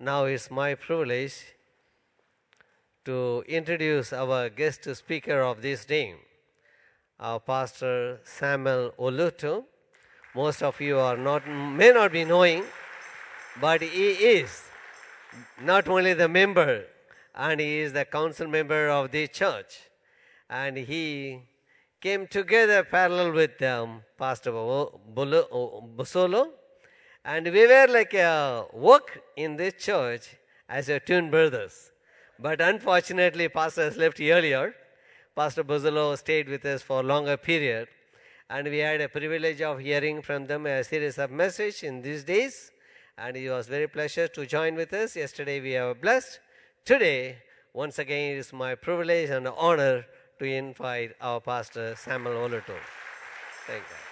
Now it's my privilege to introduce our guest speaker of this day, our pastor Samuel Olotu. Most of you are not may not be knowing, but he is not only the member and he is the council member of the church and he came together parallel with um, pastor Bo- Bolo- Busolo and we were like a work in this church as a twin brothers. But unfortunately pastor has left earlier. Pastor Buzolo stayed with us for a longer period. And we had a privilege of hearing from them a series of message in these days. And it was very pleasure to join with us. Yesterday we were blessed. Today once again it is my privilege and honor to invite our pastor samuel Olotu. thank you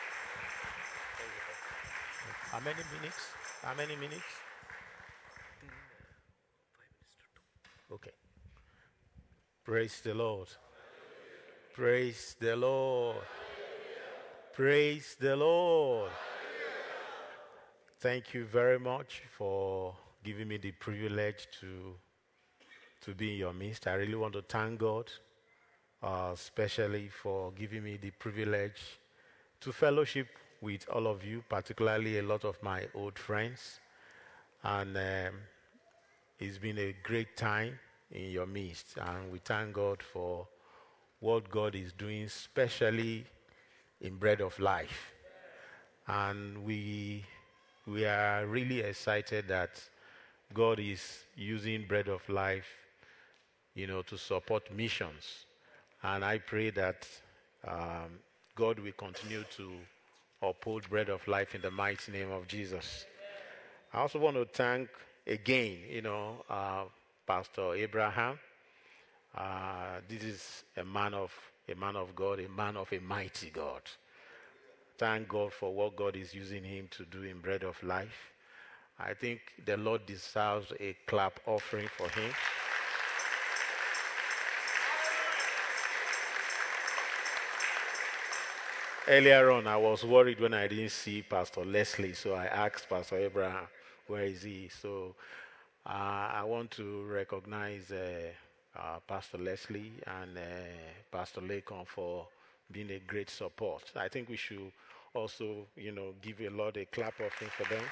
How many minutes? How many minutes? Okay. Praise the Lord. Praise the Lord. Praise the Lord. Thank you very much for giving me the privilege to to be in your midst. I really want to thank God, uh, especially for giving me the privilege to fellowship with all of you, particularly a lot of my old friends. And um, it's been a great time in your midst. And we thank God for what God is doing, especially in Bread of Life. And we, we are really excited that God is using Bread of Life, you know, to support missions. And I pray that um, God will continue to uphold bread of life in the mighty name of Jesus. I also want to thank again, you know, uh, Pastor Abraham. Uh, this is a man of a man of God, a man of a mighty God. Thank God for what God is using him to do in bread of life. I think the Lord deserves a clap offering for him. Earlier on, I was worried when I didn't see Pastor Leslie, so I asked Pastor Abraham, where is he? So uh, I want to recognize uh, uh, Pastor Leslie and uh, Pastor Lakon for being a great support. I think we should also, you know, give a lot a clap offering for them.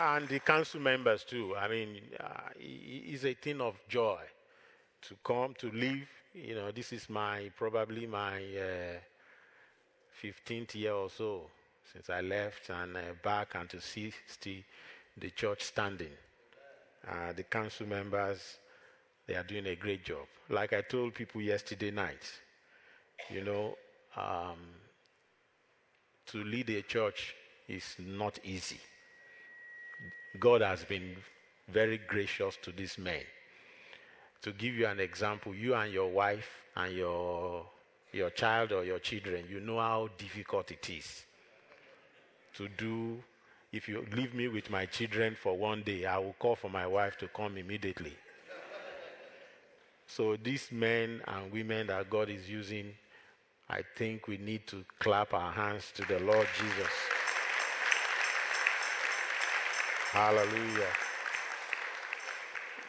And the council members too. I mean, uh, it's a thing of joy to come to live. You know, this is my probably my uh, 15th year or so since I left and uh, back and to see still the church standing. Uh, the council members, they are doing a great job. Like I told people yesterday night, you know, um, to lead a church is not easy. God has been very gracious to these men to give you an example, you and your wife and your, your child or your children, you know how difficult it is to do. If you leave me with my children for one day, I will call for my wife to come immediately. so, these men and women that God is using, I think we need to clap our hands to the Lord Jesus. Hallelujah.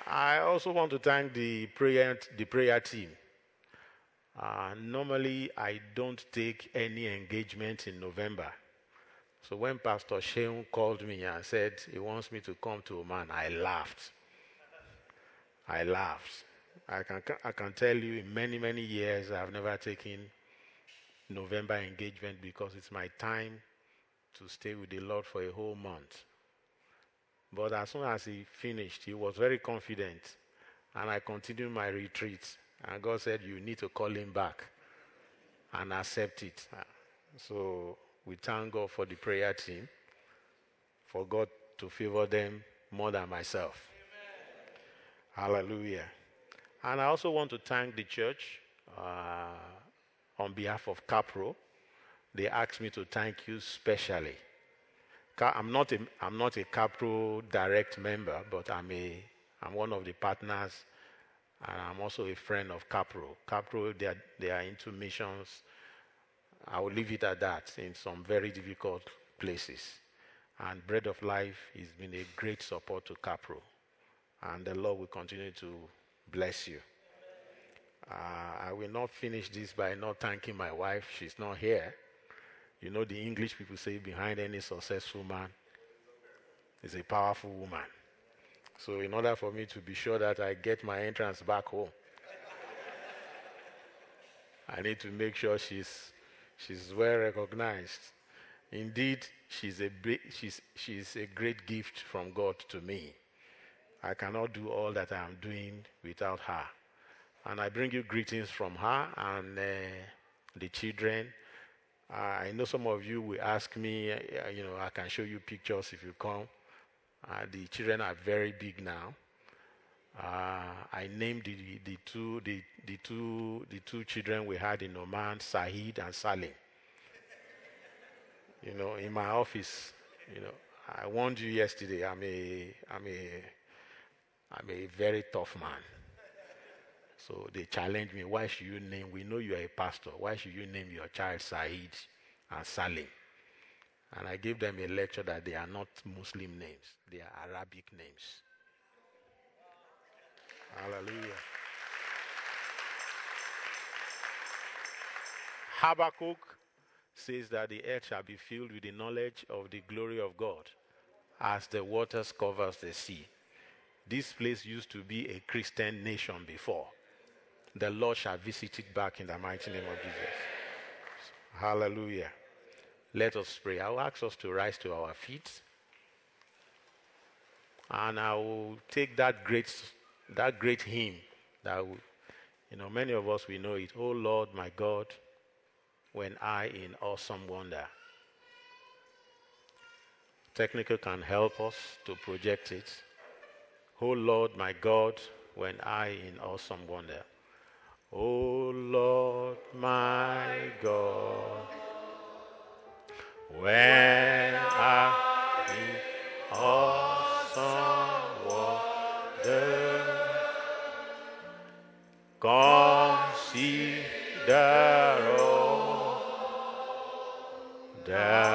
I also want to thank the prayer, the prayer team. Uh, normally, I don't take any engagement in November. So when Pastor Sheung called me and said he wants me to come to Oman, I laughed. I laughed. I can, I can tell you in many, many years I've never taken November engagement because it's my time to stay with the Lord for a whole month. But as soon as he finished, he was very confident. And I continued my retreat. And God said, You need to call him back and accept it. So we thank God for the prayer team, for God to favor them more than myself. Amen. Hallelujah. And I also want to thank the church uh, on behalf of Capro. They asked me to thank you specially. I'm not a, I'm not a Capro direct member, but I'm a I'm one of the partners, and I'm also a friend of Capro. Capro they are, they are into missions. I will leave it at that in some very difficult places. And Bread of Life has been a great support to Capro. And the Lord will continue to bless you. Uh, I will not finish this by not thanking my wife. She's not here. You know, the English people say behind any successful man is a powerful woman. So, in order for me to be sure that I get my entrance back home, I need to make sure she's, she's well recognized. Indeed, she's a, she's, she's a great gift from God to me. I cannot do all that I am doing without her. And I bring you greetings from her and uh, the children. Uh, I know some of you will ask me, uh, you know, I can show you pictures if you come. Uh, the children are very big now. Uh, I named the, the, two, the, the, two, the two children we had in Oman, Sahid and Salim. You know, in my office, you know, I warned you yesterday, I'm a, I'm a, I'm a very tough man. So they challenged me, why should you name, we know you are a pastor, why should you name your child Said and Salim? And I gave them a lecture that they are not Muslim names, they are Arabic names. Hallelujah. Habakkuk says that the earth shall be filled with the knowledge of the glory of God as the waters covers the sea. This place used to be a Christian nation before. The Lord shall visit it back in the mighty name of Jesus. Hallelujah. Let us pray. I will ask us to rise to our feet. And I will take that great that great hymn that you know many of us we know it oh lord my god when i in awesome wonder technical can help us to project it oh lord my god when i in awesome wonder oh lord my god when i in awesome wonder Consider all thy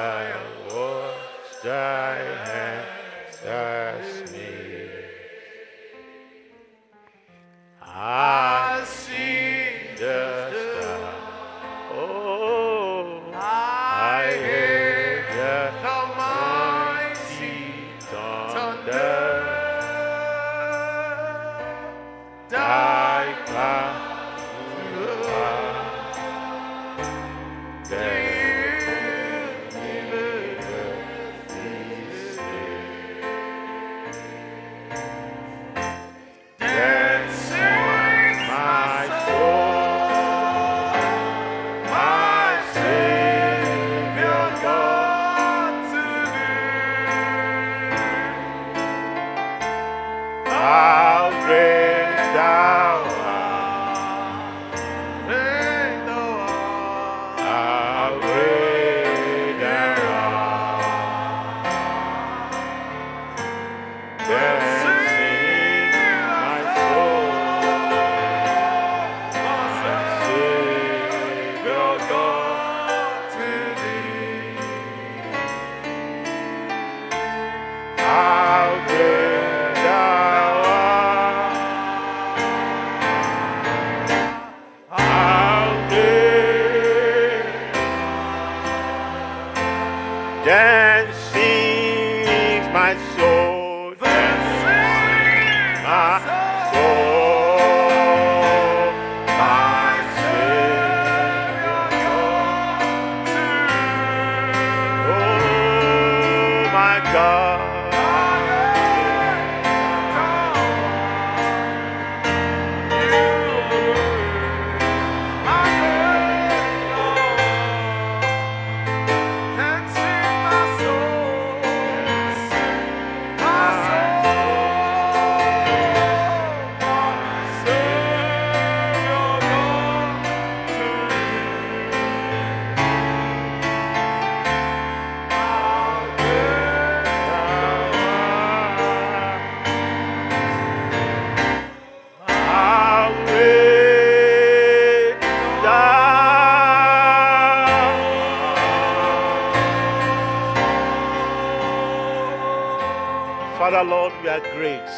Are great.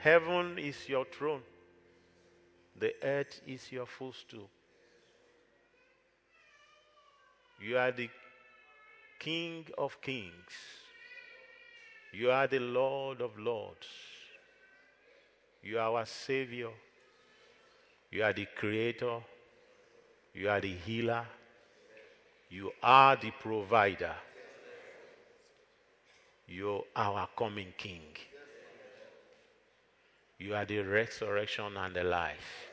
Heaven is your throne, the earth is your footstool. You are the King of kings, you are the Lord of lords, you are our Savior, you are the Creator, you are the healer, you are the provider. You are our coming King. You are the resurrection and the life.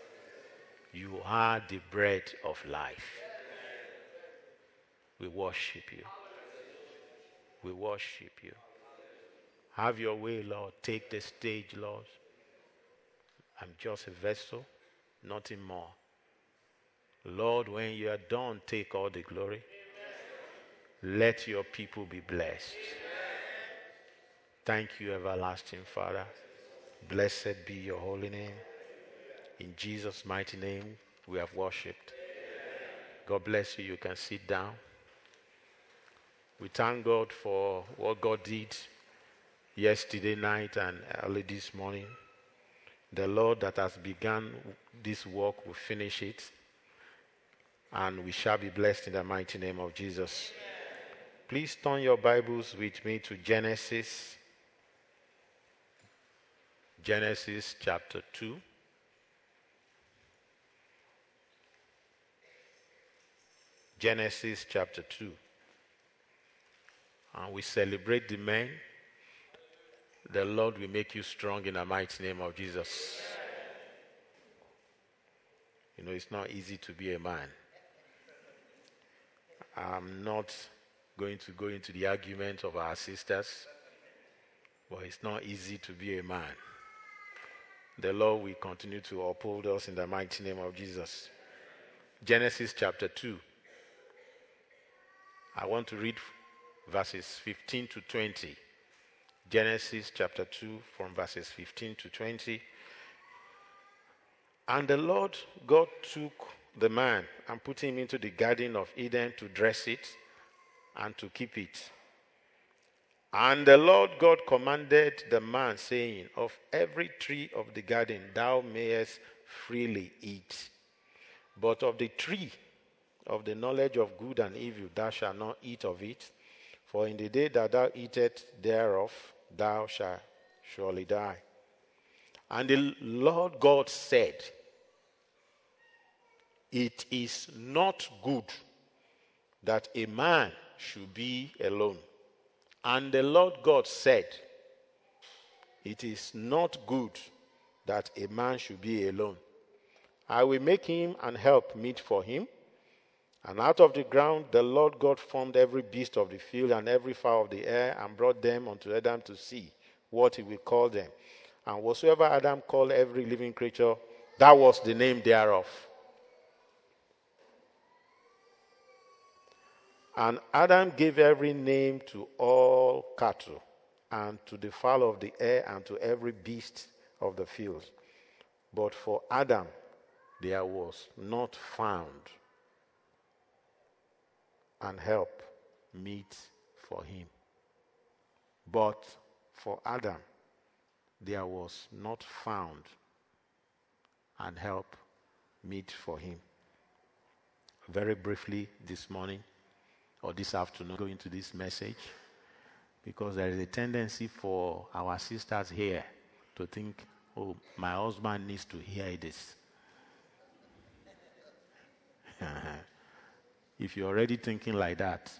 You are the bread of life. We worship you. We worship you. Have your way, Lord. Take the stage, Lord. I'm just a vessel, nothing more. Lord, when you are done, take all the glory. Let your people be blessed. Thank you, everlasting Father. Blessed be your holy name. In Jesus' mighty name, we have worshipped. God bless you. You can sit down. We thank God for what God did yesterday night and early this morning. The Lord that has begun this work will finish it, and we shall be blessed in the mighty name of Jesus. Please turn your Bibles with me to Genesis Genesis chapter 2. Genesis chapter 2. And we celebrate the men. The Lord will make you strong in the mighty name of Jesus. You know, it's not easy to be a man. I'm not going to go into the argument of our sisters, but it's not easy to be a man. The Lord will continue to uphold us in the mighty name of Jesus. Genesis chapter 2. I want to read verses 15 to 20. Genesis chapter 2, from verses 15 to 20. And the Lord God took the man and put him into the garden of Eden to dress it and to keep it. And the Lord God commanded the man, saying, Of every tree of the garden thou mayest freely eat, but of the tree of the knowledge of good and evil thou shalt not eat of it, for in the day that thou eatest thereof thou shalt surely die. And the Lord God said, It is not good that a man should be alone. And the Lord God said, It is not good that a man should be alone. I will make him and help meet for him. And out of the ground the Lord God formed every beast of the field and every fowl of the air and brought them unto Adam to see what he will call them. And whatsoever Adam called every living creature, that was the name thereof. And Adam gave every name to all cattle, and to the fowl of the air, and to every beast of the field. But for Adam there was not found an help meet for him. But for Adam there was not found an help meet for him. Very briefly this morning, or this afternoon go into this message because there is a tendency for our sisters here to think, oh, my husband needs to hear this. if you're already thinking like that,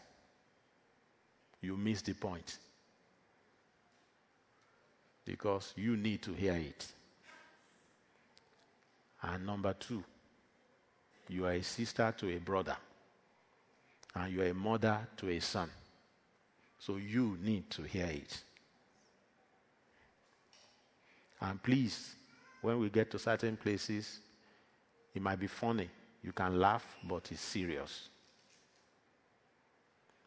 you miss the point. Because you need to hear it. And number two, you are a sister to a brother and you're a mother to a son. So you need to hear it. And please, when we get to certain places, it might be funny. You can laugh, but it's serious.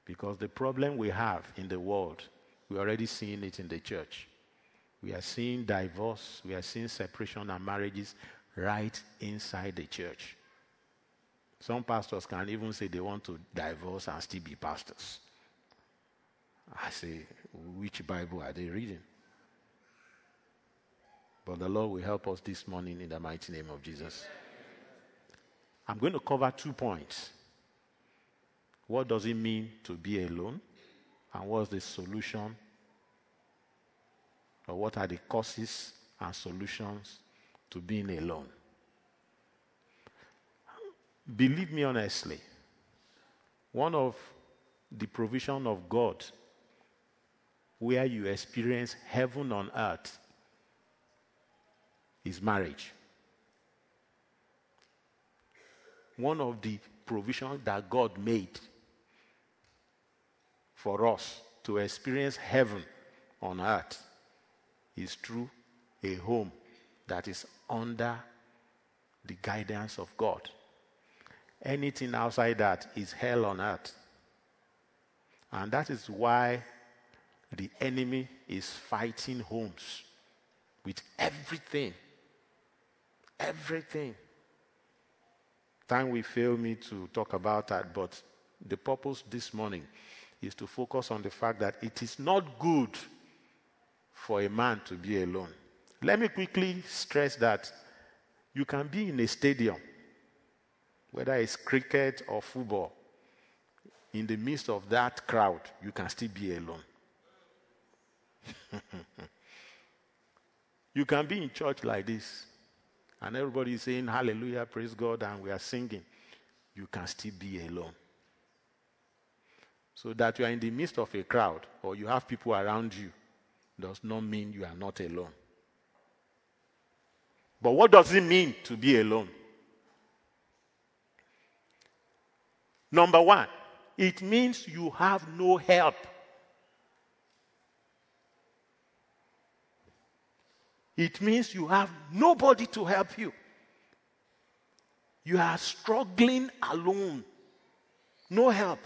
Because the problem we have in the world, we're already seeing it in the church. We are seeing divorce, we are seeing separation and marriages right inside the church. Some pastors can even say they want to divorce and still be pastors. I say, which Bible are they reading? But the Lord will help us this morning in the mighty name of Jesus. I'm going to cover two points. What does it mean to be alone? And what's the solution? Or what are the causes and solutions to being alone? Believe me honestly, one of the provision of God where you experience heaven on earth is marriage. One of the provisions that God made for us to experience heaven on earth is through a home that is under the guidance of God. Anything outside that is hell on earth. And that is why the enemy is fighting homes with everything. Everything. Time will fail me to talk about that, but the purpose this morning is to focus on the fact that it is not good for a man to be alone. Let me quickly stress that you can be in a stadium, whether it's cricket or football, in the midst of that crowd, you can still be alone. you can be in church like this, and everybody is saying hallelujah, praise God, and we are singing. You can still be alone. So that you are in the midst of a crowd or you have people around you does not mean you are not alone. But what does it mean to be alone? Number one, it means you have no help. It means you have nobody to help you. You are struggling alone. No help.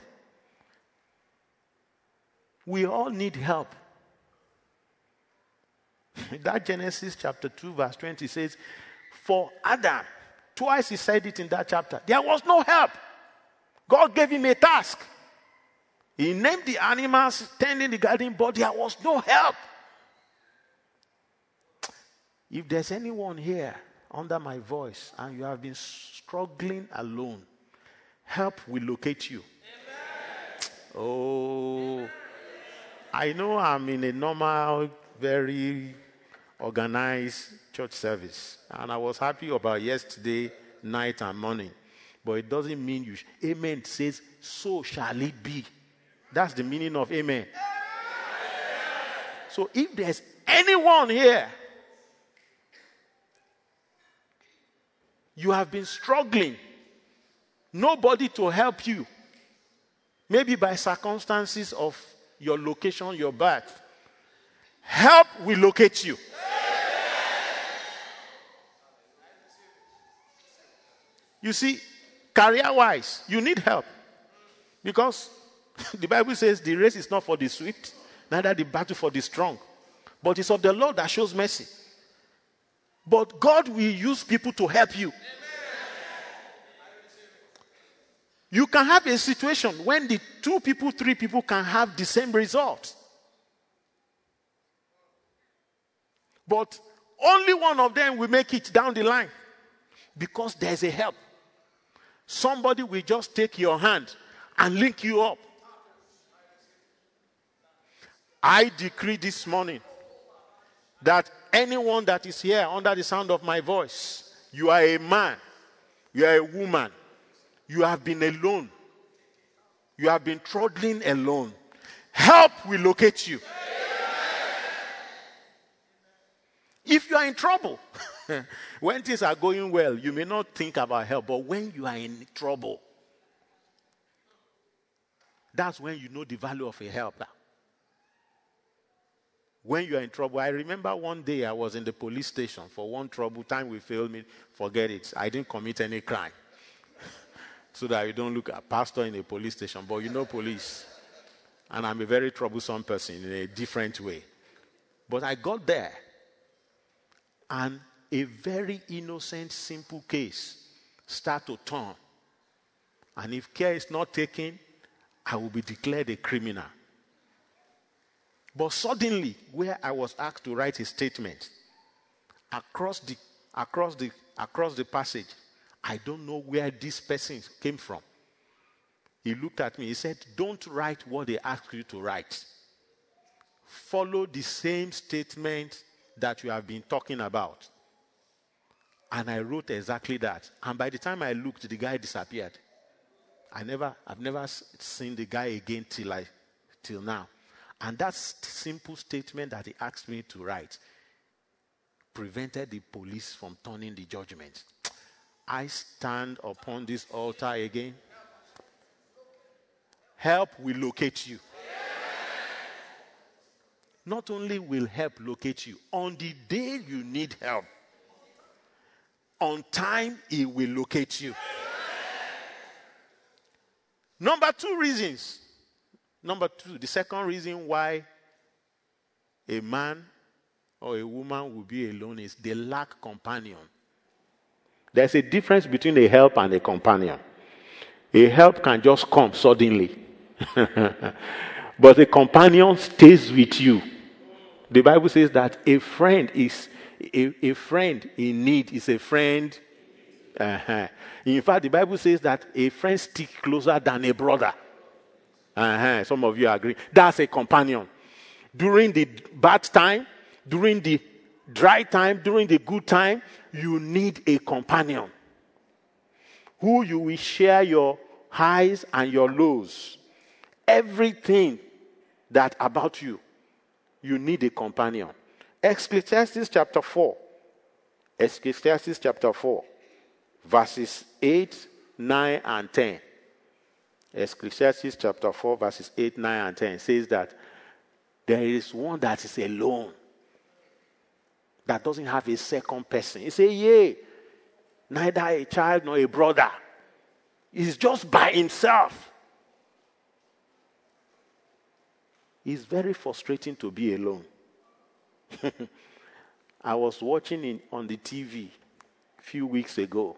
We all need help. that Genesis chapter 2, verse 20 says, For Adam, twice he said it in that chapter, there was no help. God gave him a task. He named the animals tending the garden, but there was no help. If there's anyone here under my voice and you have been struggling alone, help will locate you. Amen. Oh, I know I'm in a normal, very organized church service, and I was happy about yesterday night and morning. But it doesn't mean you. Sh- amen says, "So shall it be." That's the meaning of amen. So if there's anyone here you have been struggling, nobody to help you, maybe by circumstances of your location, your birth. Help will locate you. You see, career wise, you need help. Because the Bible says the race is not for the swift, neither the battle for the strong, but it's of the Lord that shows mercy. But God will use people to help you. You can have a situation when the two people, three people can have the same result. But only one of them will make it down the line because there's a help. Somebody will just take your hand and link you up. I decree this morning that anyone that is here under the sound of my voice, you are a man, you are a woman, you have been alone. You have been trudging alone. Help will locate you. If you are in trouble, when things are going well, you may not think about help, but when you are in trouble, that's when you know the value of a helper. When you are in trouble, I remember one day I was in the police station for one trouble. Time will fail me, forget it. I didn't commit any crime so that you don't look at pastor in a police station, but you know police. And I'm a very troublesome person in a different way. But I got there, and a very innocent, simple case start to turn. And if care is not taken, I will be declared a criminal. But suddenly, where I was asked to write a statement, across the across the across the passage, I don't know where this person came from. He looked at me, he said, Don't write what they ask you to write. Follow the same statement that you have been talking about. And I wrote exactly that. And by the time I looked, the guy disappeared. I never, I've never seen the guy again till I, till now. And that simple statement that he asked me to write prevented the police from turning the judgment. I stand upon this altar again. Help will locate you. Not only will help locate you, on the day you need help, on time, it will locate you. Number two reasons. Number two, the second reason why a man or a woman will be alone is they lack companion. There's a difference between a help and a companion. A help can just come suddenly, but a companion stays with you. The Bible says that a friend is a, a friend in need is a friend. Uh-huh. In fact, the Bible says that a friend sticks closer than a brother. Uh-huh. Some of you agree. That's a companion. During the bad time, during the dry time, during the good time, you need a companion who you will share your highs and your lows. Everything that about you, you need a companion. Ecclesiastes chapter 4. Ecclesiastes chapter 4, verses 8, 9, and 10. Ecclesiastes chapter 4, verses 8, 9, and 10 says that there is one that is alone, that doesn't have a second person. He say, Yea, neither a child nor a brother. He's just by himself. It's very frustrating to be alone. I was watching in, on the TV a few weeks ago.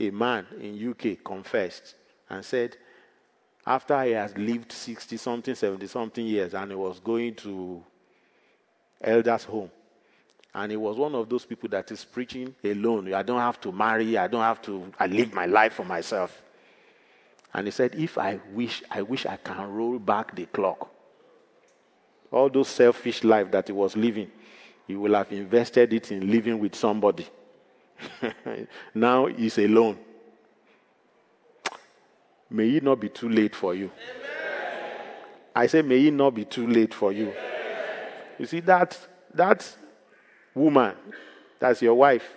A man in UK confessed and said, after he has lived 60 something, 70 something years, and he was going to elders' home, and he was one of those people that is preaching alone. I don't have to marry. I don't have to. I live my life for myself. And he said, if I wish, I wish I can roll back the clock. All those selfish life that he was living, he will have invested it in living with somebody. now he's alone. May it not be too late for you. Amen. I say, may it not be too late for you. Amen. You see, that, that woman, that's your wife,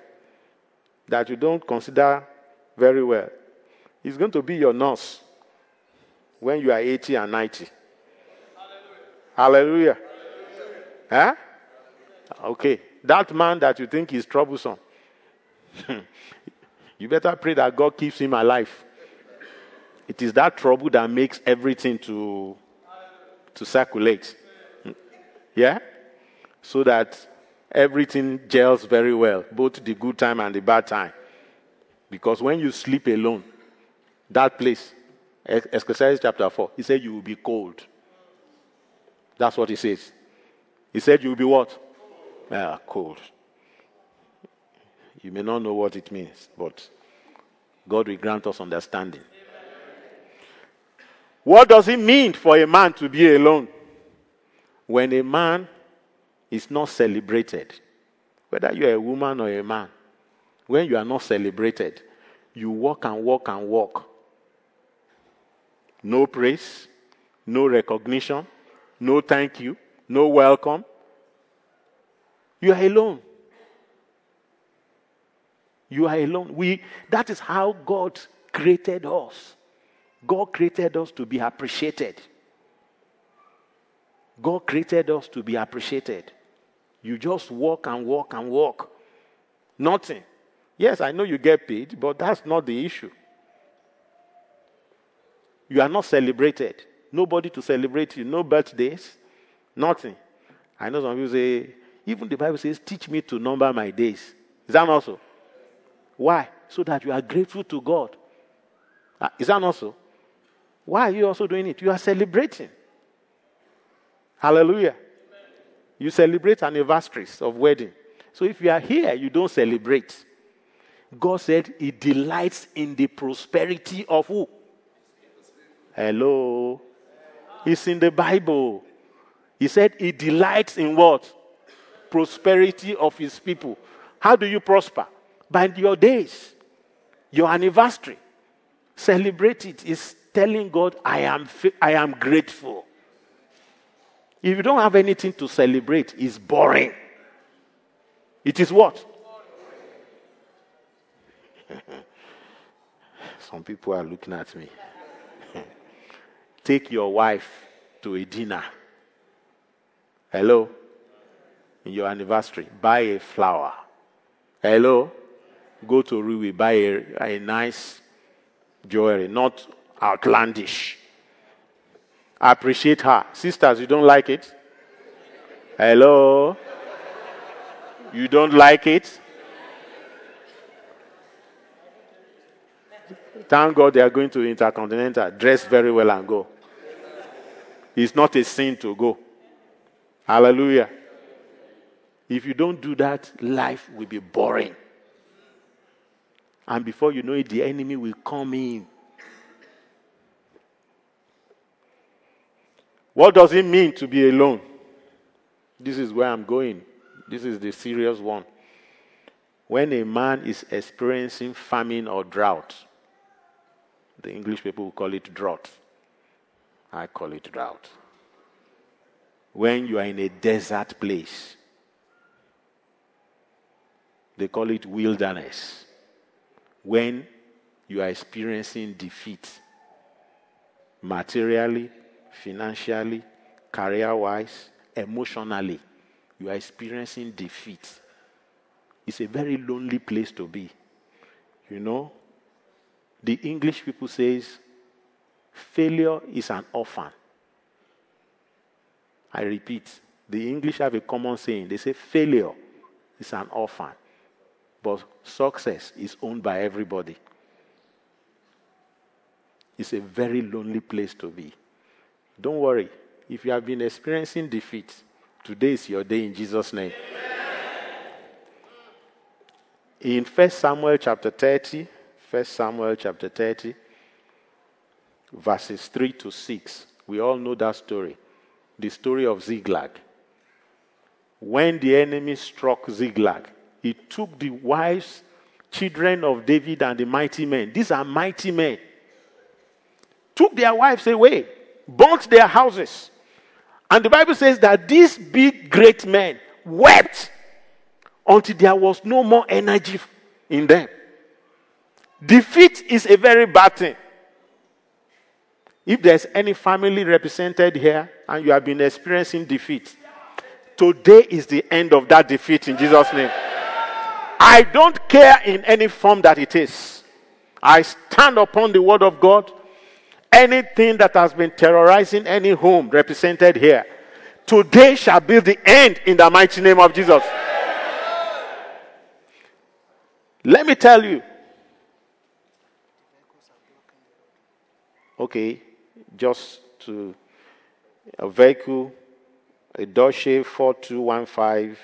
that you don't consider very well, is going to be your nurse when you are 80 and 90. Hallelujah. Huh? Okay. That man that you think is troublesome, you better pray that God keeps him alive. It is that trouble that makes everything to, to circulate. Yeah? So that everything gels very well, both the good time and the bad time. Because when you sleep alone, that place, Ecclesiastes chapter 4, he said you will be cold. That's what he says. He said you will be what? Ah, cold. You may not know what it means, but God will grant us understanding. What does it mean for a man to be alone? When a man is not celebrated, whether you're a woman or a man, when you are not celebrated, you walk and walk and walk. No praise, no recognition, no thank you, no welcome, you are alone. You are alone. We, that is how God created us. God created us to be appreciated. God created us to be appreciated. You just walk and walk and walk. Nothing. Yes, I know you get paid, but that's not the issue. You are not celebrated. Nobody to celebrate you. No birthdays. Nothing. I know some people say, even the Bible says, Teach me to number my days. Is that not so? Why? So that you are grateful to God. Uh, is that not so? Why are you also doing it? You are celebrating. Hallelujah. You celebrate anniversaries of wedding. So if you are here, you don't celebrate. God said He delights in the prosperity of who? Hello. It's in the Bible. He said He delights in what? Prosperity of His people. How do you prosper? By your days, your anniversary. Celebrate it. It's telling God, I am, I am grateful. If you don't have anything to celebrate, it's boring. It is what? Some people are looking at me. Take your wife to a dinner. Hello? In your anniversary, buy a flower. Hello? Go to Ruwi, buy a, a nice jewelry, not outlandish. Appreciate her. Sisters, you don't like it? Hello? You don't like it? Thank God they are going to Intercontinental. Dress very well and go. It's not a sin to go. Hallelujah. If you don't do that, life will be boring. And before you know it, the enemy will come in. What does it mean to be alone? This is where I'm going. This is the serious one. When a man is experiencing famine or drought, the English people will call it drought. I call it drought. When you are in a desert place, they call it wilderness. When you are experiencing defeat, materially, financially, career wise, emotionally, you are experiencing defeat. It's a very lonely place to be. You know, the English people says failure is an orphan. I repeat, the English have a common saying. They say failure is an orphan, but success is owned by everybody. It's a very lonely place to be. Don't worry. If you have been experiencing defeat, today is your day in Jesus' name. In 1 Samuel chapter 30, 1 Samuel chapter 30, verses 3 to 6, we all know that story. The story of Ziklag. When the enemy struck Ziklag, he took the wives, children of David, and the mighty men. These are mighty men. Took their wives away burnt their houses. And the Bible says that these big, great men wept until there was no more energy in them. Defeat is a very bad thing. If there's any family represented here and you have been experiencing defeat, today is the end of that defeat in Jesus' name. I don't care in any form that it is. I stand upon the word of God anything that has been terrorizing any home represented here, today shall be the end in the mighty name of Jesus. Let me tell you. Okay, just to a vehicle, a Dodge 4215,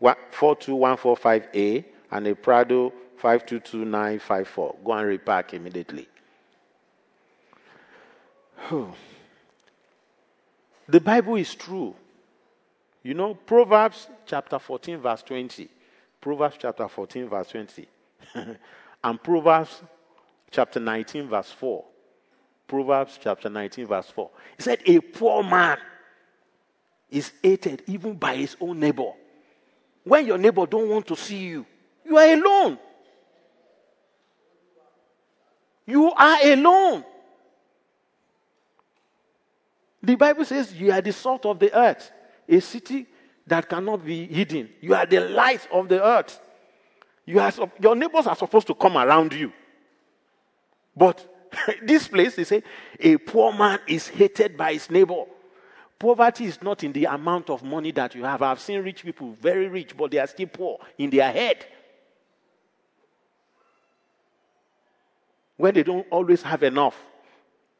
42145A, and a Prado 522954. Go and repack immediately. The Bible is true. You know, Proverbs chapter 14, verse 20. Proverbs chapter 14, verse 20. and Proverbs chapter 19, verse 4. Proverbs chapter 19, verse 4. He said, A poor man is hated even by his own neighbor. When your neighbor don't want to see you, you are alone. You are alone. The Bible says you are the salt of the earth, a city that cannot be hidden. You are the light of the earth. You are, your neighbors are supposed to come around you. But this place, they say, a poor man is hated by his neighbor. Poverty is not in the amount of money that you have. I've seen rich people, very rich, but they are still poor in their head. When they don't always have enough.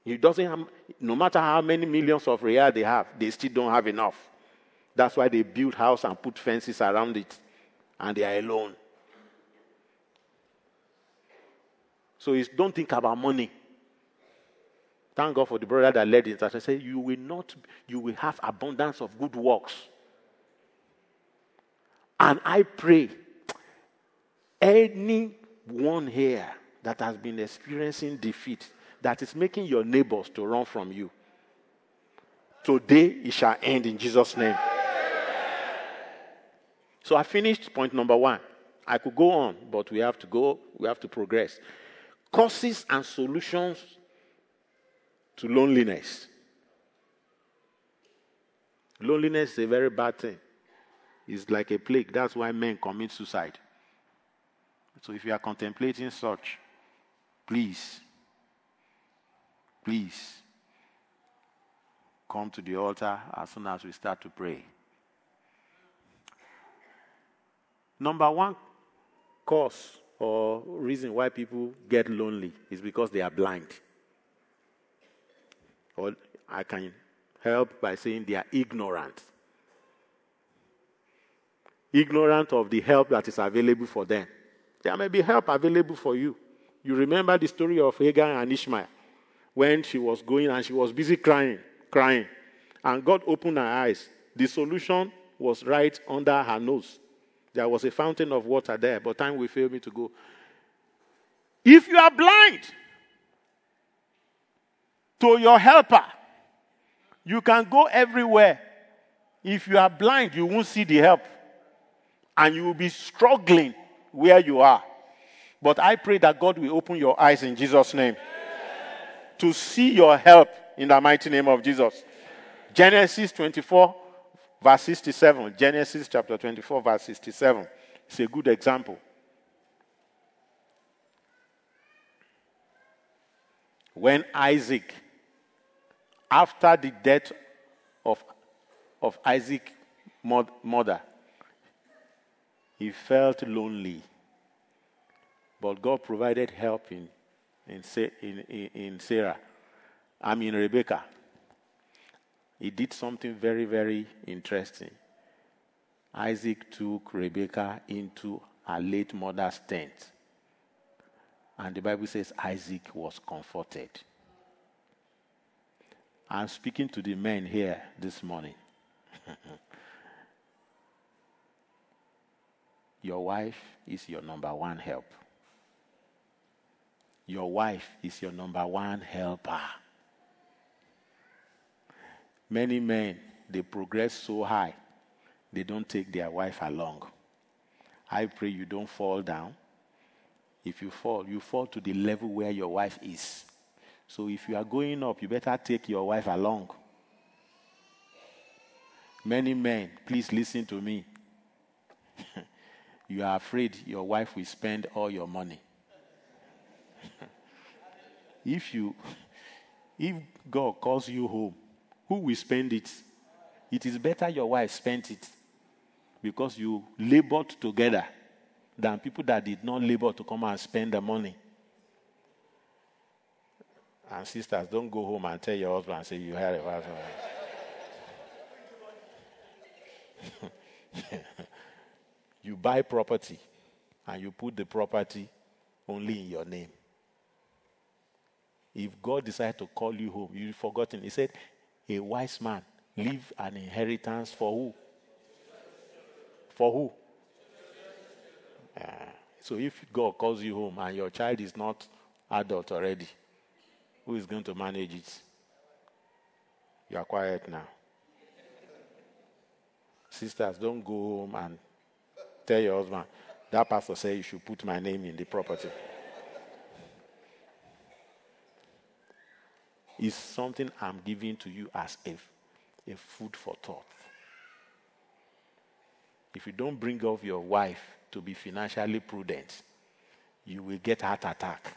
It doesn't have, no matter how many millions of rial they have, they still don't have enough. That's why they build house and put fences around it, and they are alone. So don't think about money. Thank God for the brother that led it. As I say, you will not, you will have abundance of good works. And I pray, anyone here that has been experiencing defeat, that is making your neighbors to run from you, today it shall end in Jesus' name. So I finished point number one. I could go on, but we have to go, we have to progress. Causes and solutions to loneliness. Loneliness is a very bad thing. It's like a plague. That's why men commit suicide. So if you are contemplating such, please, please come to the altar as soon as we start to pray. Number one cause or reason why people get lonely is because they are blind. Or I can help by saying they are ignorant. Ignorant of the help that is available for them. There may be help available for you. You remember the story of Hagar and Ishmael when she was going and she was busy crying, crying. And God opened her eyes. The solution was right under her nose. There was a fountain of water there, but time will fail me to go. If you are blind, to your helper. You can go everywhere. If you are blind, you won't see the help. And you will be struggling where you are. But I pray that God will open your eyes in Jesus' name to see your help in the mighty name of Jesus. Genesis 24, verse 67. Genesis chapter 24, verse 67. It's a good example. When Isaac after the death of, of Isaac's mother, he felt lonely. But God provided help in, in, in, in Sarah. I mean, Rebecca. He did something very, very interesting. Isaac took Rebecca into her late mother's tent. And the Bible says Isaac was comforted. I'm speaking to the men here this morning. your wife is your number one help. Your wife is your number one helper. Many men, they progress so high, they don't take their wife along. I pray you don't fall down. If you fall, you fall to the level where your wife is. So if you are going up, you better take your wife along. Many men, please listen to me. you are afraid your wife will spend all your money. if you if God calls you home, who will spend it? It is better your wife spent it because you labored together than people that did not labor to come and spend the money. And sisters, don't go home and tell your husband and say you had a wife. you buy property and you put the property only in your name. If God decides to call you home, you've forgotten. He said, a wise man leave an inheritance for who? For who? Uh, so if God calls you home and your child is not adult already, who is going to manage it? You are quiet now. Sisters, don't go home and tell your husband, that pastor said you should put my name in the property. It's something I'm giving to you as a, a food for thought. If you don't bring up your wife to be financially prudent, you will get heart attack.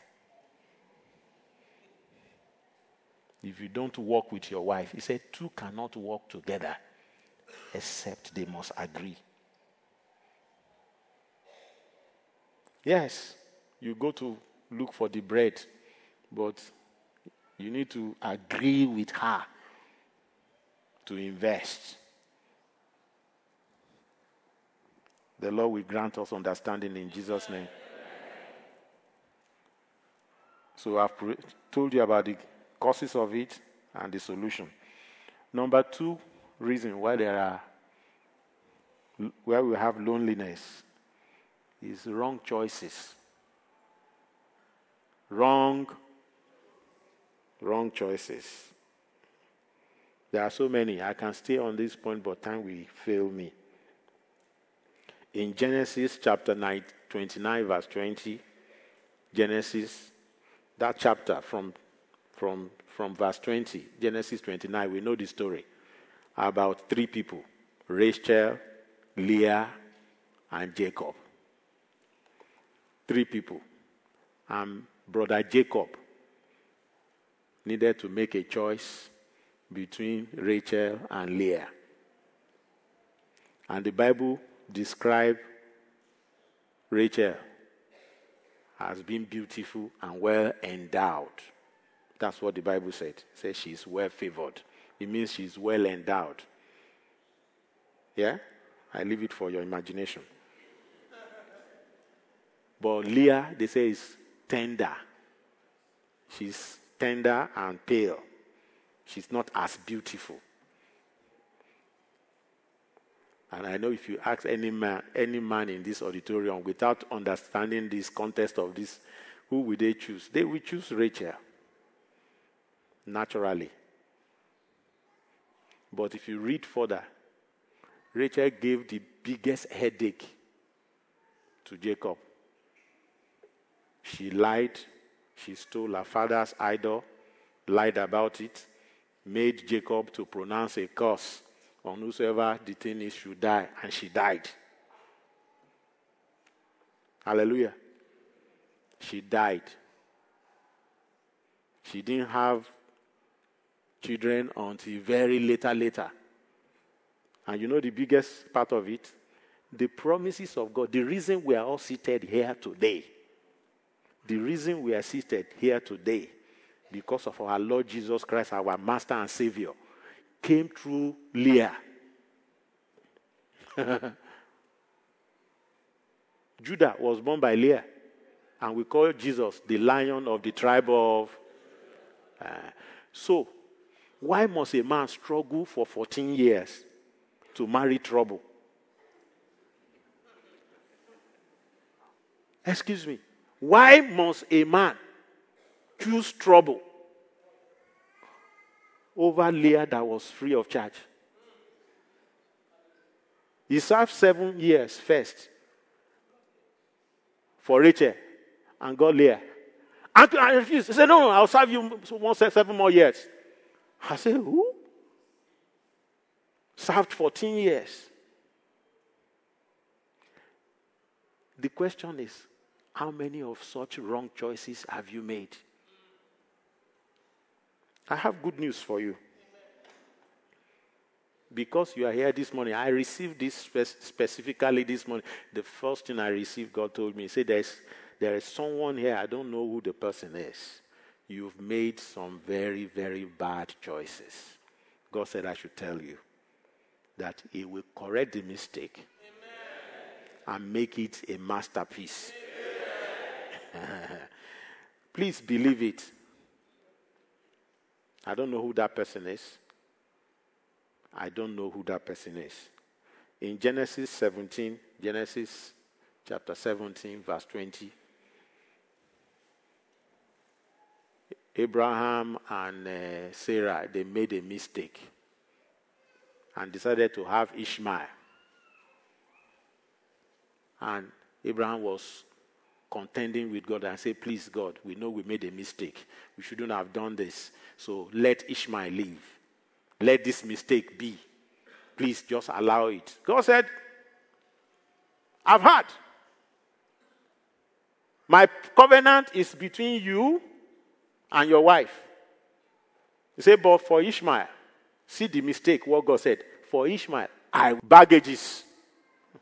If you don't walk with your wife, he said, two cannot walk together except they must agree. Yes, you go to look for the bread, but you need to agree with her to invest. The Lord will grant us understanding in Jesus' name. So I've told you about the causes of it and the solution. Number two reason why there are where we have loneliness is wrong choices. Wrong, wrong choices. There are so many. I can stay on this point, but time will fail me. In Genesis chapter 9, 29, verse 20, Genesis, that chapter from, from, from verse 20, Genesis 29, we know the story about three people Rachel, Leah, and Jacob. Three people. And brother Jacob needed to make a choice between Rachel and Leah. And the Bible describes Rachel as being beautiful and well endowed. That's what the Bible said. It says she's well favored. It means she's well endowed. Yeah? I leave it for your imagination. But Leah, they say, is tender. She's tender and pale. She's not as beautiful. And I know if you ask any man, any man in this auditorium without understanding this context of this, who will they choose? They will choose Rachel. Naturally. But if you read further, Rachel gave the biggest headache to Jacob. She lied. She stole her father's idol, lied about it, made Jacob to pronounce a curse on whosoever the thing is should die, and she died. Hallelujah. She died. She didn't have children until very later, later. And you know the biggest part of it? The promises of God. The reason we are all seated here today. The reason we are seated here today, because of our Lord Jesus Christ, our Master and Savior, came through Leah. Judah was born by Leah, and we call Jesus the lion of the tribe of. Uh, so, why must a man struggle for 14 years to marry trouble? Excuse me. Why must a man choose trouble over Leah that was free of charge? He served seven years first for Rachel and got Leah. And I refused. He said, No, I'll serve you one, seven more years. I said, Who? Served 14 years. The question is, how many of such wrong choices have you made? I have good news for you. Because you are here this morning, I received this spe- specifically this morning. The first thing I received, God told me, He said, There's, There is someone here, I don't know who the person is. You've made some very, very bad choices. God said, I should tell you that He will correct the mistake Amen. and make it a masterpiece. Please believe it. I don't know who that person is. I don't know who that person is. In Genesis 17, Genesis chapter 17, verse 20, Abraham and uh, Sarah, they made a mistake and decided to have Ishmael. And Abraham was contending with God and said, Please, God, we know we made a mistake. We shouldn't have done this. So let Ishmael live. Let this mistake be. Please just allow it. God said, I've heard. My covenant is between you and your wife. He said, But for Ishmael, see the mistake, what God said. For Ishmael, I baggages.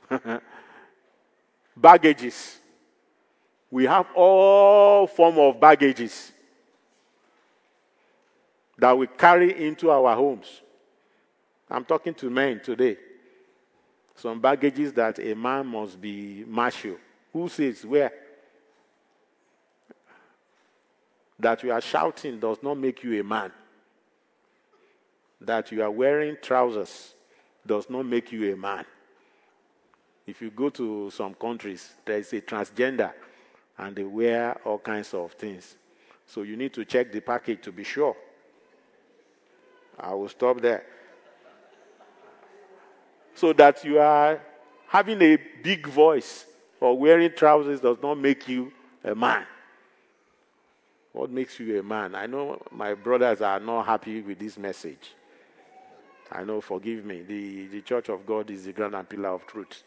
baggages. We have all form of baggages that we carry into our homes. I'm talking to men today. Some baggages that a man must be macho. Who says where? That you are shouting does not make you a man. That you are wearing trousers does not make you a man. If you go to some countries, there is a transgender and they wear all kinds of things. So you need to check the package to be sure. I will stop there. So that you are having a big voice or wearing trousers does not make you a man. What makes you a man? I know my brothers are not happy with this message. I know, forgive me. The, the church of God is the ground and pillar of truth.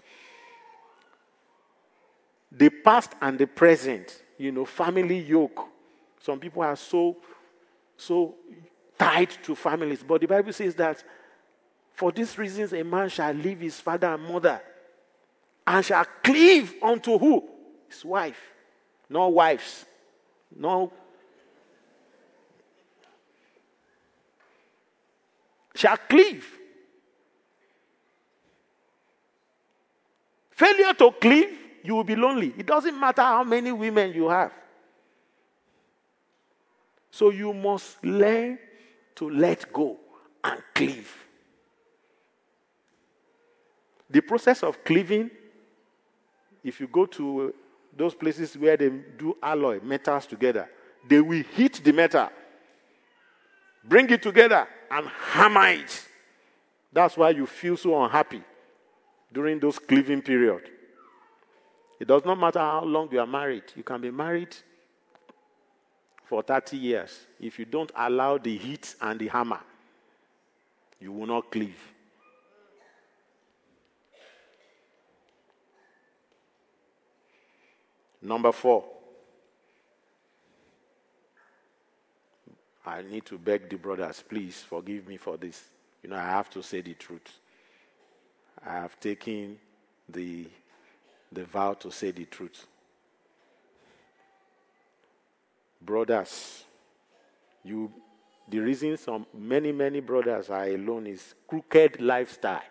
The past and the present, you know, family yoke. Some people are so, so tied to families. But the Bible says that for these reasons a man shall leave his father and mother and shall cleave unto who? His wife. No wives. No. Shall cleave. Failure to cleave, you will be lonely. It doesn't matter how many women you have. So you must learn to let go and cleave. The process of cleaving, if you go to those places where they do alloy metals together, they will heat the metal, bring it together, and hammer it. That's why you feel so unhappy during those cleaving period. It does not matter how long you are married. You can be married for 30 years. If you don't allow the heat and the hammer, you will not cleave. Number four, I need to beg the brothers, please forgive me for this. You know, I have to say the truth. I have taken the, the vow to say the truth. Brothers, you the reason some many, many brothers are alone is crooked lifestyle.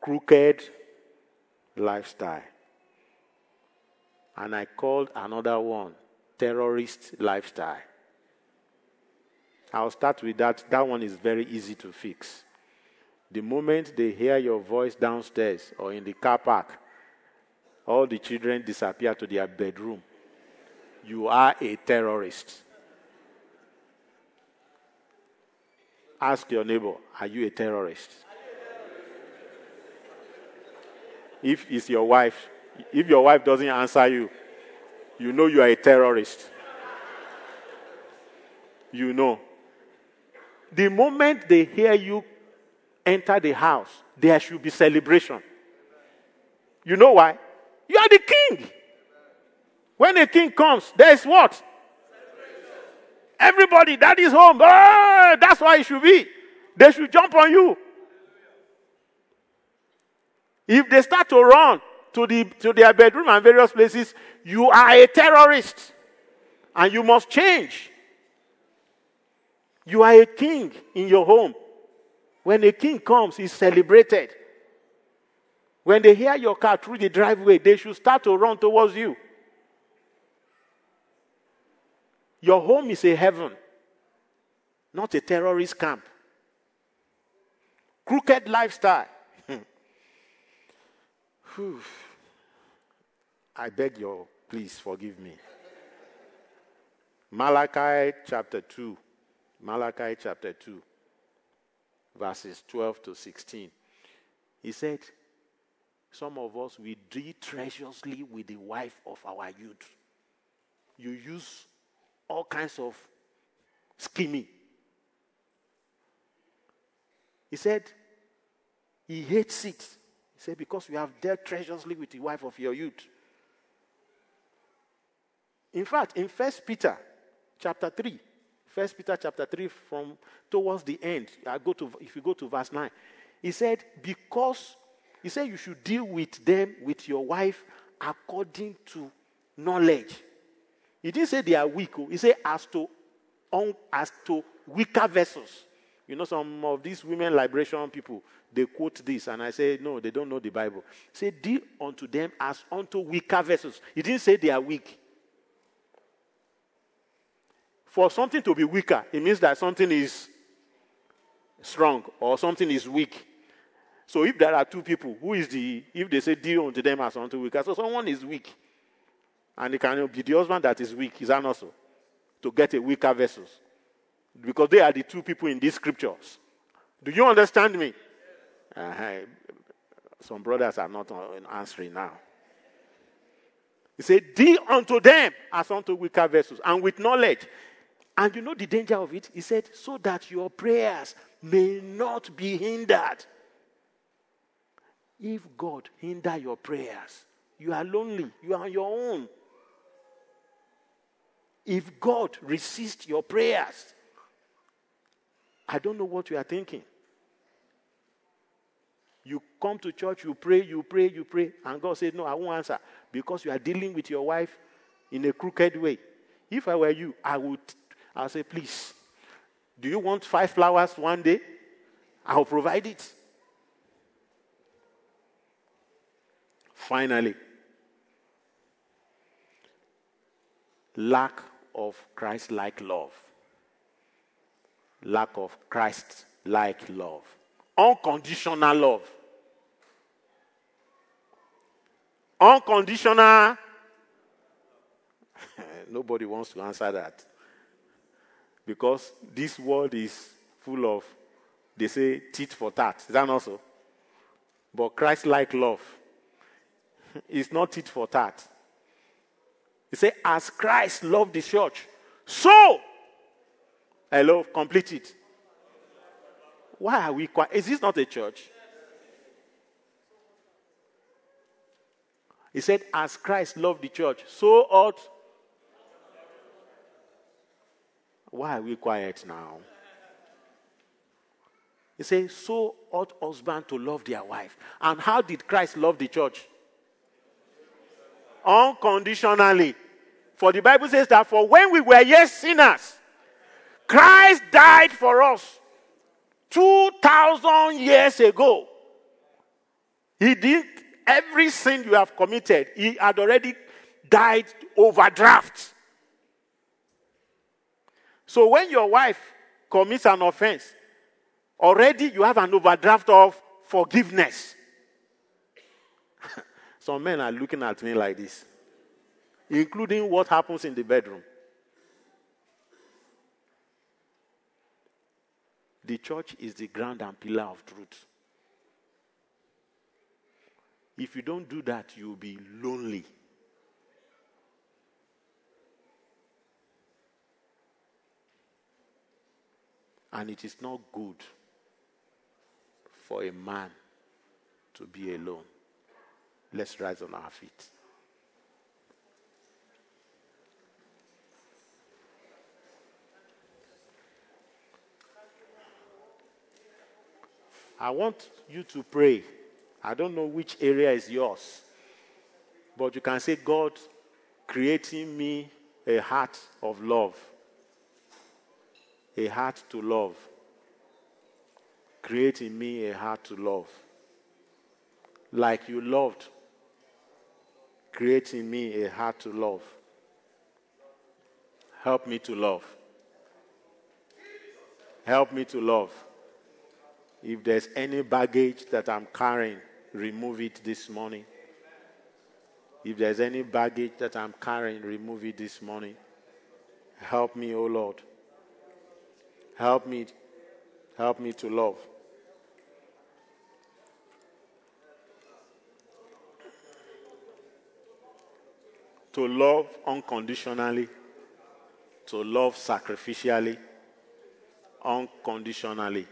Crooked lifestyle. And I called another one terrorist lifestyle. I'll start with that. That one is very easy to fix. The moment they hear your voice downstairs or in the car park, all the children disappear to their bedroom. You are a terrorist. Ask your neighbor, are you a terrorist? If it's your wife, if your wife doesn't answer you, you know you are a terrorist. You know. The moment they hear you enter the house, there should be celebration. You know why? You are the king. When a king comes, there is what? Everybody, that is home. Oh, that's why it should be. They should jump on you. If they start to run to, the, to their bedroom and various places, you are a terrorist. And you must change. You are a king in your home. When a king comes, he's celebrated. When they hear your car through the driveway, they should start to run towards you. Your home is a heaven, not a terrorist camp. Crooked lifestyle. I beg your, please forgive me. Malachi chapter 2. Malachi chapter 2, verses 12 to 16. He said, Some of us, we deal treacherously with the wife of our youth. You use all kinds of scheming. He said, he hates it. He said, because you have dealt treacherously with the wife of your youth. In fact, in First Peter chapter 3, First Peter chapter 3, from towards the end, I go to if you go to verse 9, he said, because he said you should deal with them, with your wife, according to knowledge. He didn't say they are weak. Oh. He said as to, as to weaker vessels. You know, some of these women liberation people, they quote this, and I say, no, they don't know the Bible. Say, deal unto them as unto weaker vessels. He didn't say they are weak. For something to be weaker, it means that something is strong or something is weak. So if there are two people, who is the, if they say deal unto them as unto weaker, so someone is weak. And it can be the husband that is weak, is that not so? To get a weaker vessels because they are the two people in these scriptures. Do you understand me? Uh-huh. Some brothers are not answering now. He said, Deal unto them as unto weaker vessels, and with knowledge. And you know the danger of it? He said, So that your prayers may not be hindered. If God hinder your prayers, you are lonely, you are on your own. If God resists your prayers, I don't know what you are thinking. You come to church, you pray, you pray, you pray, and God said, No, I won't answer because you are dealing with your wife in a crooked way. If I were you, I would I'll say, Please, do you want five flowers one day? I'll provide it. Finally, lack of Christ like love lack of Christ like love, unconditional love. Unconditional. Nobody wants to answer that. Because this world is full of, they say, tit for tat. Is that not so? But Christ like love is not tit for tat. He said, as Christ loved the church, so I love, complete it. Why are we quiet? Is this not a church? He said, as Christ loved the church, so ought. Why are we quiet now? He said, so ought husband to love their wife. And how did Christ love the church? Unconditionally. For the Bible says that for when we were yet sinners, Christ died for us 2,000 years ago. He did every sin you have committed, he had already died overdraft. So when your wife commits an offense, already you have an overdraft of forgiveness. Some men are looking at me like this, including what happens in the bedroom. The church is the ground and pillar of truth. If you don't do that, you'll be lonely. And it is not good for a man to be alone. Let's rise on our feet. I want you to pray. I don't know which area is yours, but you can say, God, creating me a heart of love, a heart to love. Creating me a heart to love. Like you loved, creating me a heart to love. Help me to love. Help me to love. If there's any baggage that I'm carrying, remove it this morning. If there's any baggage that I'm carrying, remove it this morning. Help me, O oh Lord. Help me. Help me to love. To love unconditionally, to love sacrificially, unconditionally.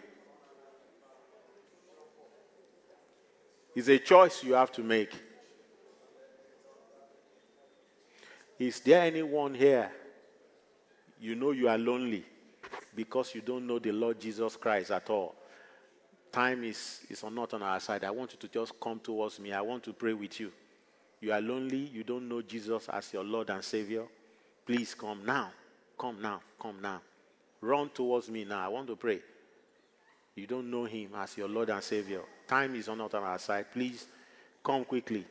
It's a choice you have to make. Is there anyone here you know you are lonely because you don't know the Lord Jesus Christ at all? Time is, is not on our side. I want you to just come towards me. I want to pray with you. You are lonely, you don't know Jesus as your Lord and Savior. Please come now. Come now. Come now. Run towards me now. I want to pray. You don't know Him as your Lord and Savior. Time is not on our side. Please come quickly.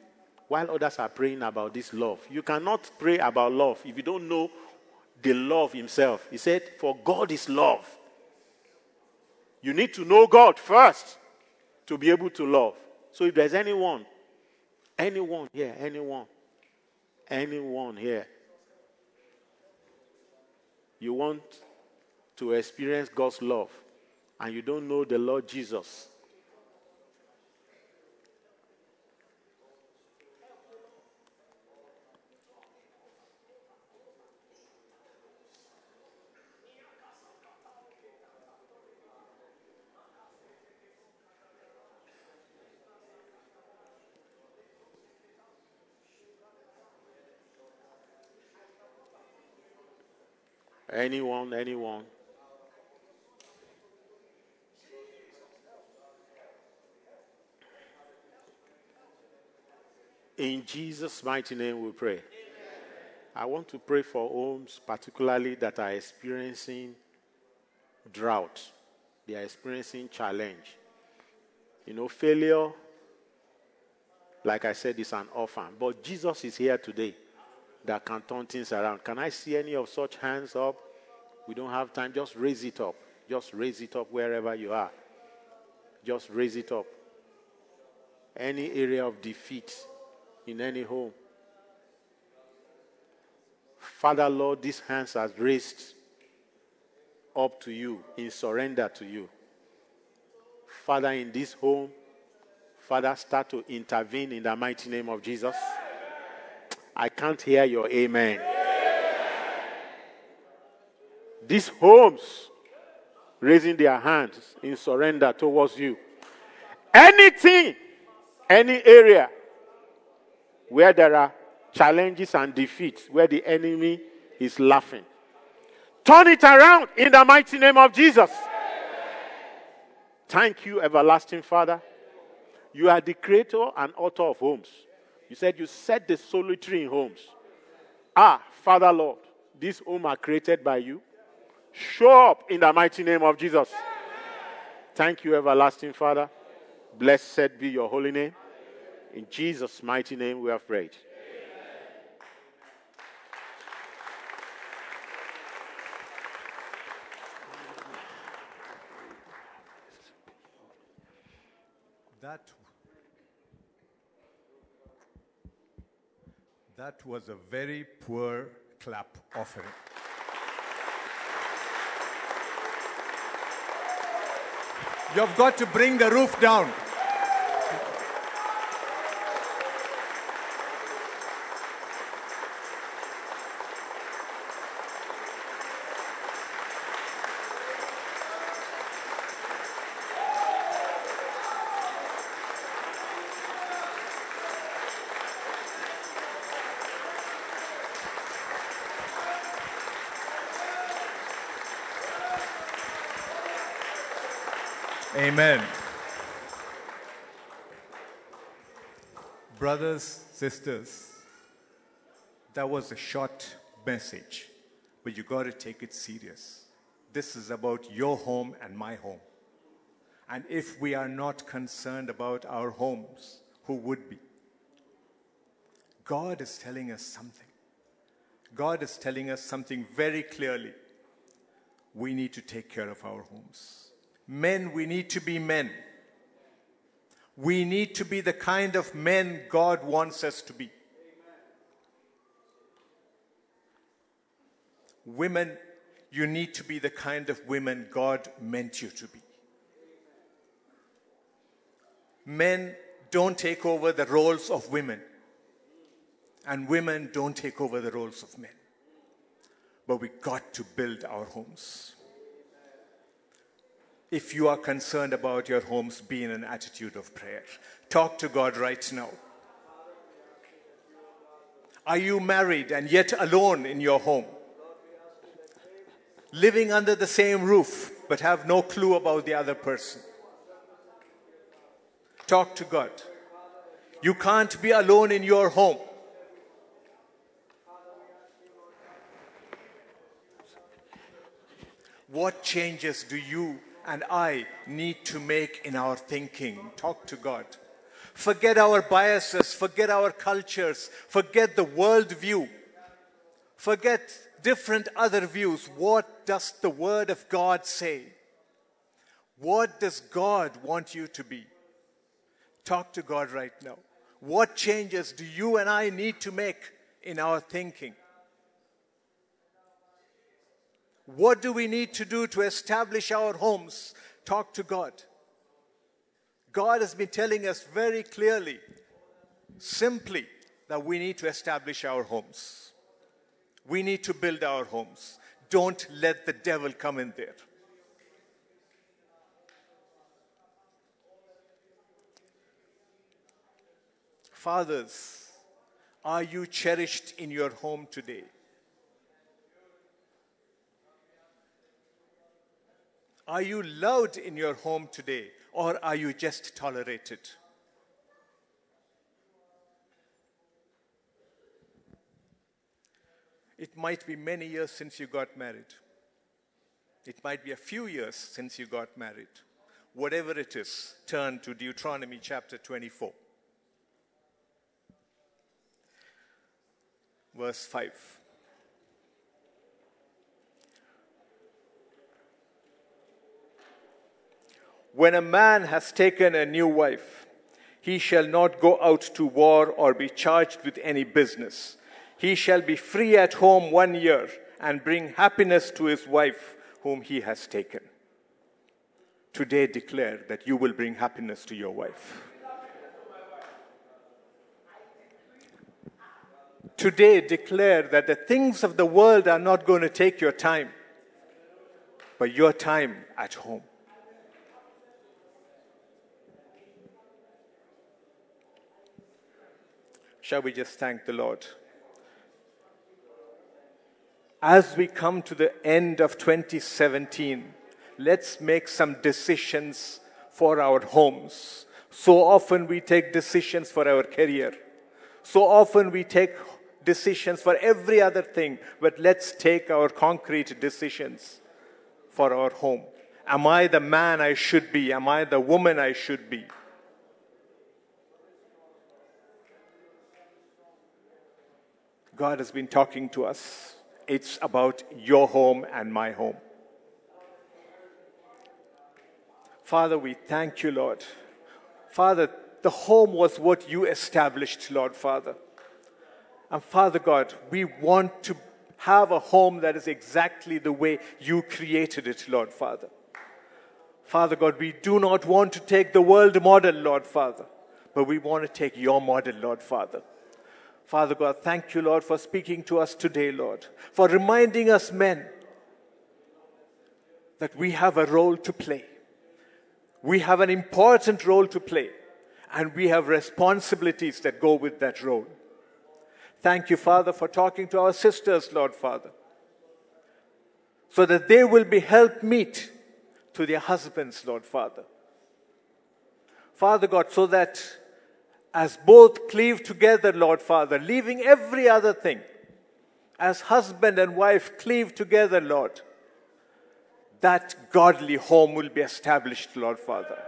While others are praying about this love, you cannot pray about love if you don't know the love Himself. He said, For God is love. You need to know God first to be able to love. So if there's anyone, anyone here, anyone, anyone here, you want to experience God's love and you don't know the Lord Jesus, Anyone, anyone. In Jesus' mighty name we pray. Amen. I want to pray for homes, particularly that are experiencing drought. They are experiencing challenge. You know, failure, like I said, is an orphan. But Jesus is here today that can turn things around. Can I see any of such hands up? We don't have time. Just raise it up. Just raise it up wherever you are. Just raise it up. Any area of defeat in any home. Father, Lord, these hands are raised up to you in surrender to you. Father, in this home, Father, start to intervene in the mighty name of Jesus. I can't hear your amen. These homes raising their hands in surrender towards you. Anything, any area where there are challenges and defeats, where the enemy is laughing. Turn it around in the mighty name of Jesus. Thank you, everlasting Father. You are the creator and author of homes. You said you set the solitary in homes. Ah, Father Lord, these homes are created by you. Show up in the mighty name of Jesus. Thank you, everlasting Father. Blessed be your holy name. In Jesus' mighty name we have prayed. That That was a very poor clap offering. You've got to bring the roof down. Amen. Brothers, sisters, that was a short message, but you got to take it serious. This is about your home and my home. And if we are not concerned about our homes, who would be? God is telling us something. God is telling us something very clearly. We need to take care of our homes. Men, we need to be men. We need to be the kind of men God wants us to be. Women, you need to be the kind of women God meant you to be. Men, don't take over the roles of women. And women, don't take over the roles of men. But we got to build our homes if you are concerned about your homes, be in an attitude of prayer. Talk to God right now. Are you married and yet alone in your home? Living under the same roof but have no clue about the other person? Talk to God. You can't be alone in your home. What changes do you and I need to make in our thinking. Talk to God. Forget our biases, forget our cultures, forget the worldview, forget different other views. What does the Word of God say? What does God want you to be? Talk to God right now. What changes do you and I need to make in our thinking? What do we need to do to establish our homes? Talk to God. God has been telling us very clearly, simply, that we need to establish our homes. We need to build our homes. Don't let the devil come in there. Fathers, are you cherished in your home today? Are you loved in your home today, or are you just tolerated? It might be many years since you got married. It might be a few years since you got married. Whatever it is, turn to Deuteronomy chapter 24, verse 5. When a man has taken a new wife, he shall not go out to war or be charged with any business. He shall be free at home one year and bring happiness to his wife whom he has taken. Today declare that you will bring happiness to your wife. Today declare that the things of the world are not going to take your time, but your time at home. Shall we just thank the Lord? As we come to the end of 2017, let's make some decisions for our homes. So often we take decisions for our career. So often we take decisions for every other thing, but let's take our concrete decisions for our home. Am I the man I should be? Am I the woman I should be? God has been talking to us. It's about your home and my home. Father, we thank you, Lord. Father, the home was what you established, Lord Father. And Father God, we want to have a home that is exactly the way you created it, Lord Father. Father God, we do not want to take the world model, Lord Father, but we want to take your model, Lord Father. Father God, thank you, Lord, for speaking to us today, Lord, for reminding us men that we have a role to play. We have an important role to play, and we have responsibilities that go with that role. Thank you, Father, for talking to our sisters, Lord Father, so that they will be helped meet to their husbands, Lord Father. Father God, so that as both cleave together, Lord Father, leaving every other thing, as husband and wife cleave together, Lord, that godly home will be established, Lord Father.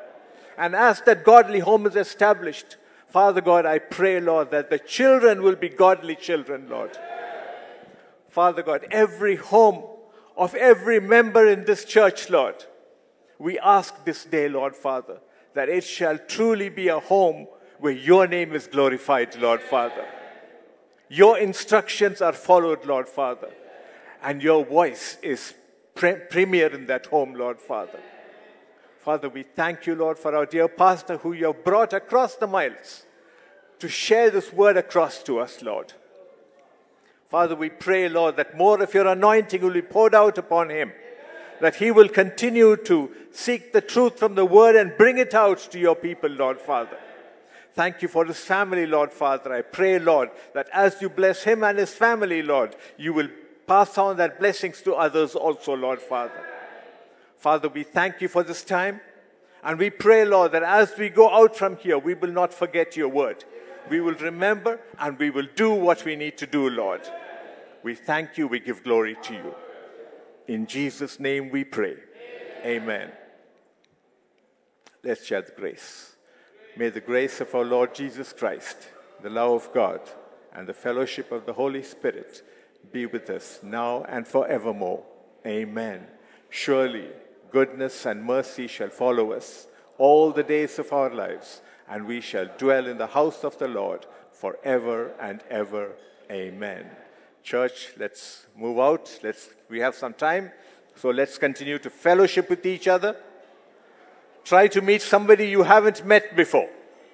And as that godly home is established, Father God, I pray, Lord, that the children will be godly children, Lord. Father God, every home of every member in this church, Lord, we ask this day, Lord Father, that it shall truly be a home where your name is glorified, Lord Father. Your instructions are followed, Lord Father, and your voice is pre- premier in that home, Lord Father. Father, we thank you, Lord, for our dear pastor who you have brought across the miles to share this word across to us, Lord. Father, we pray, Lord, that more of your anointing will be poured out upon him, that he will continue to seek the truth from the word and bring it out to your people, Lord Father. Thank you for his family, Lord Father. I pray, Lord, that as you bless him and his family, Lord, you will pass on that blessings to others also, Lord Father. Father, we thank you for this time. And we pray, Lord, that as we go out from here, we will not forget your word. We will remember and we will do what we need to do, Lord. We thank you. We give glory to you. In Jesus' name we pray. Amen. Let's share the grace. May the grace of our Lord Jesus Christ, the love of God, and the fellowship of the Holy Spirit be with us now and forevermore. Amen. Surely goodness and mercy shall follow us all the days of our lives, and we shall dwell in the house of the Lord forever and ever. Amen. Church, let's move out. Let's we have some time. So let's continue to fellowship with each other. Try to meet somebody you haven't met before.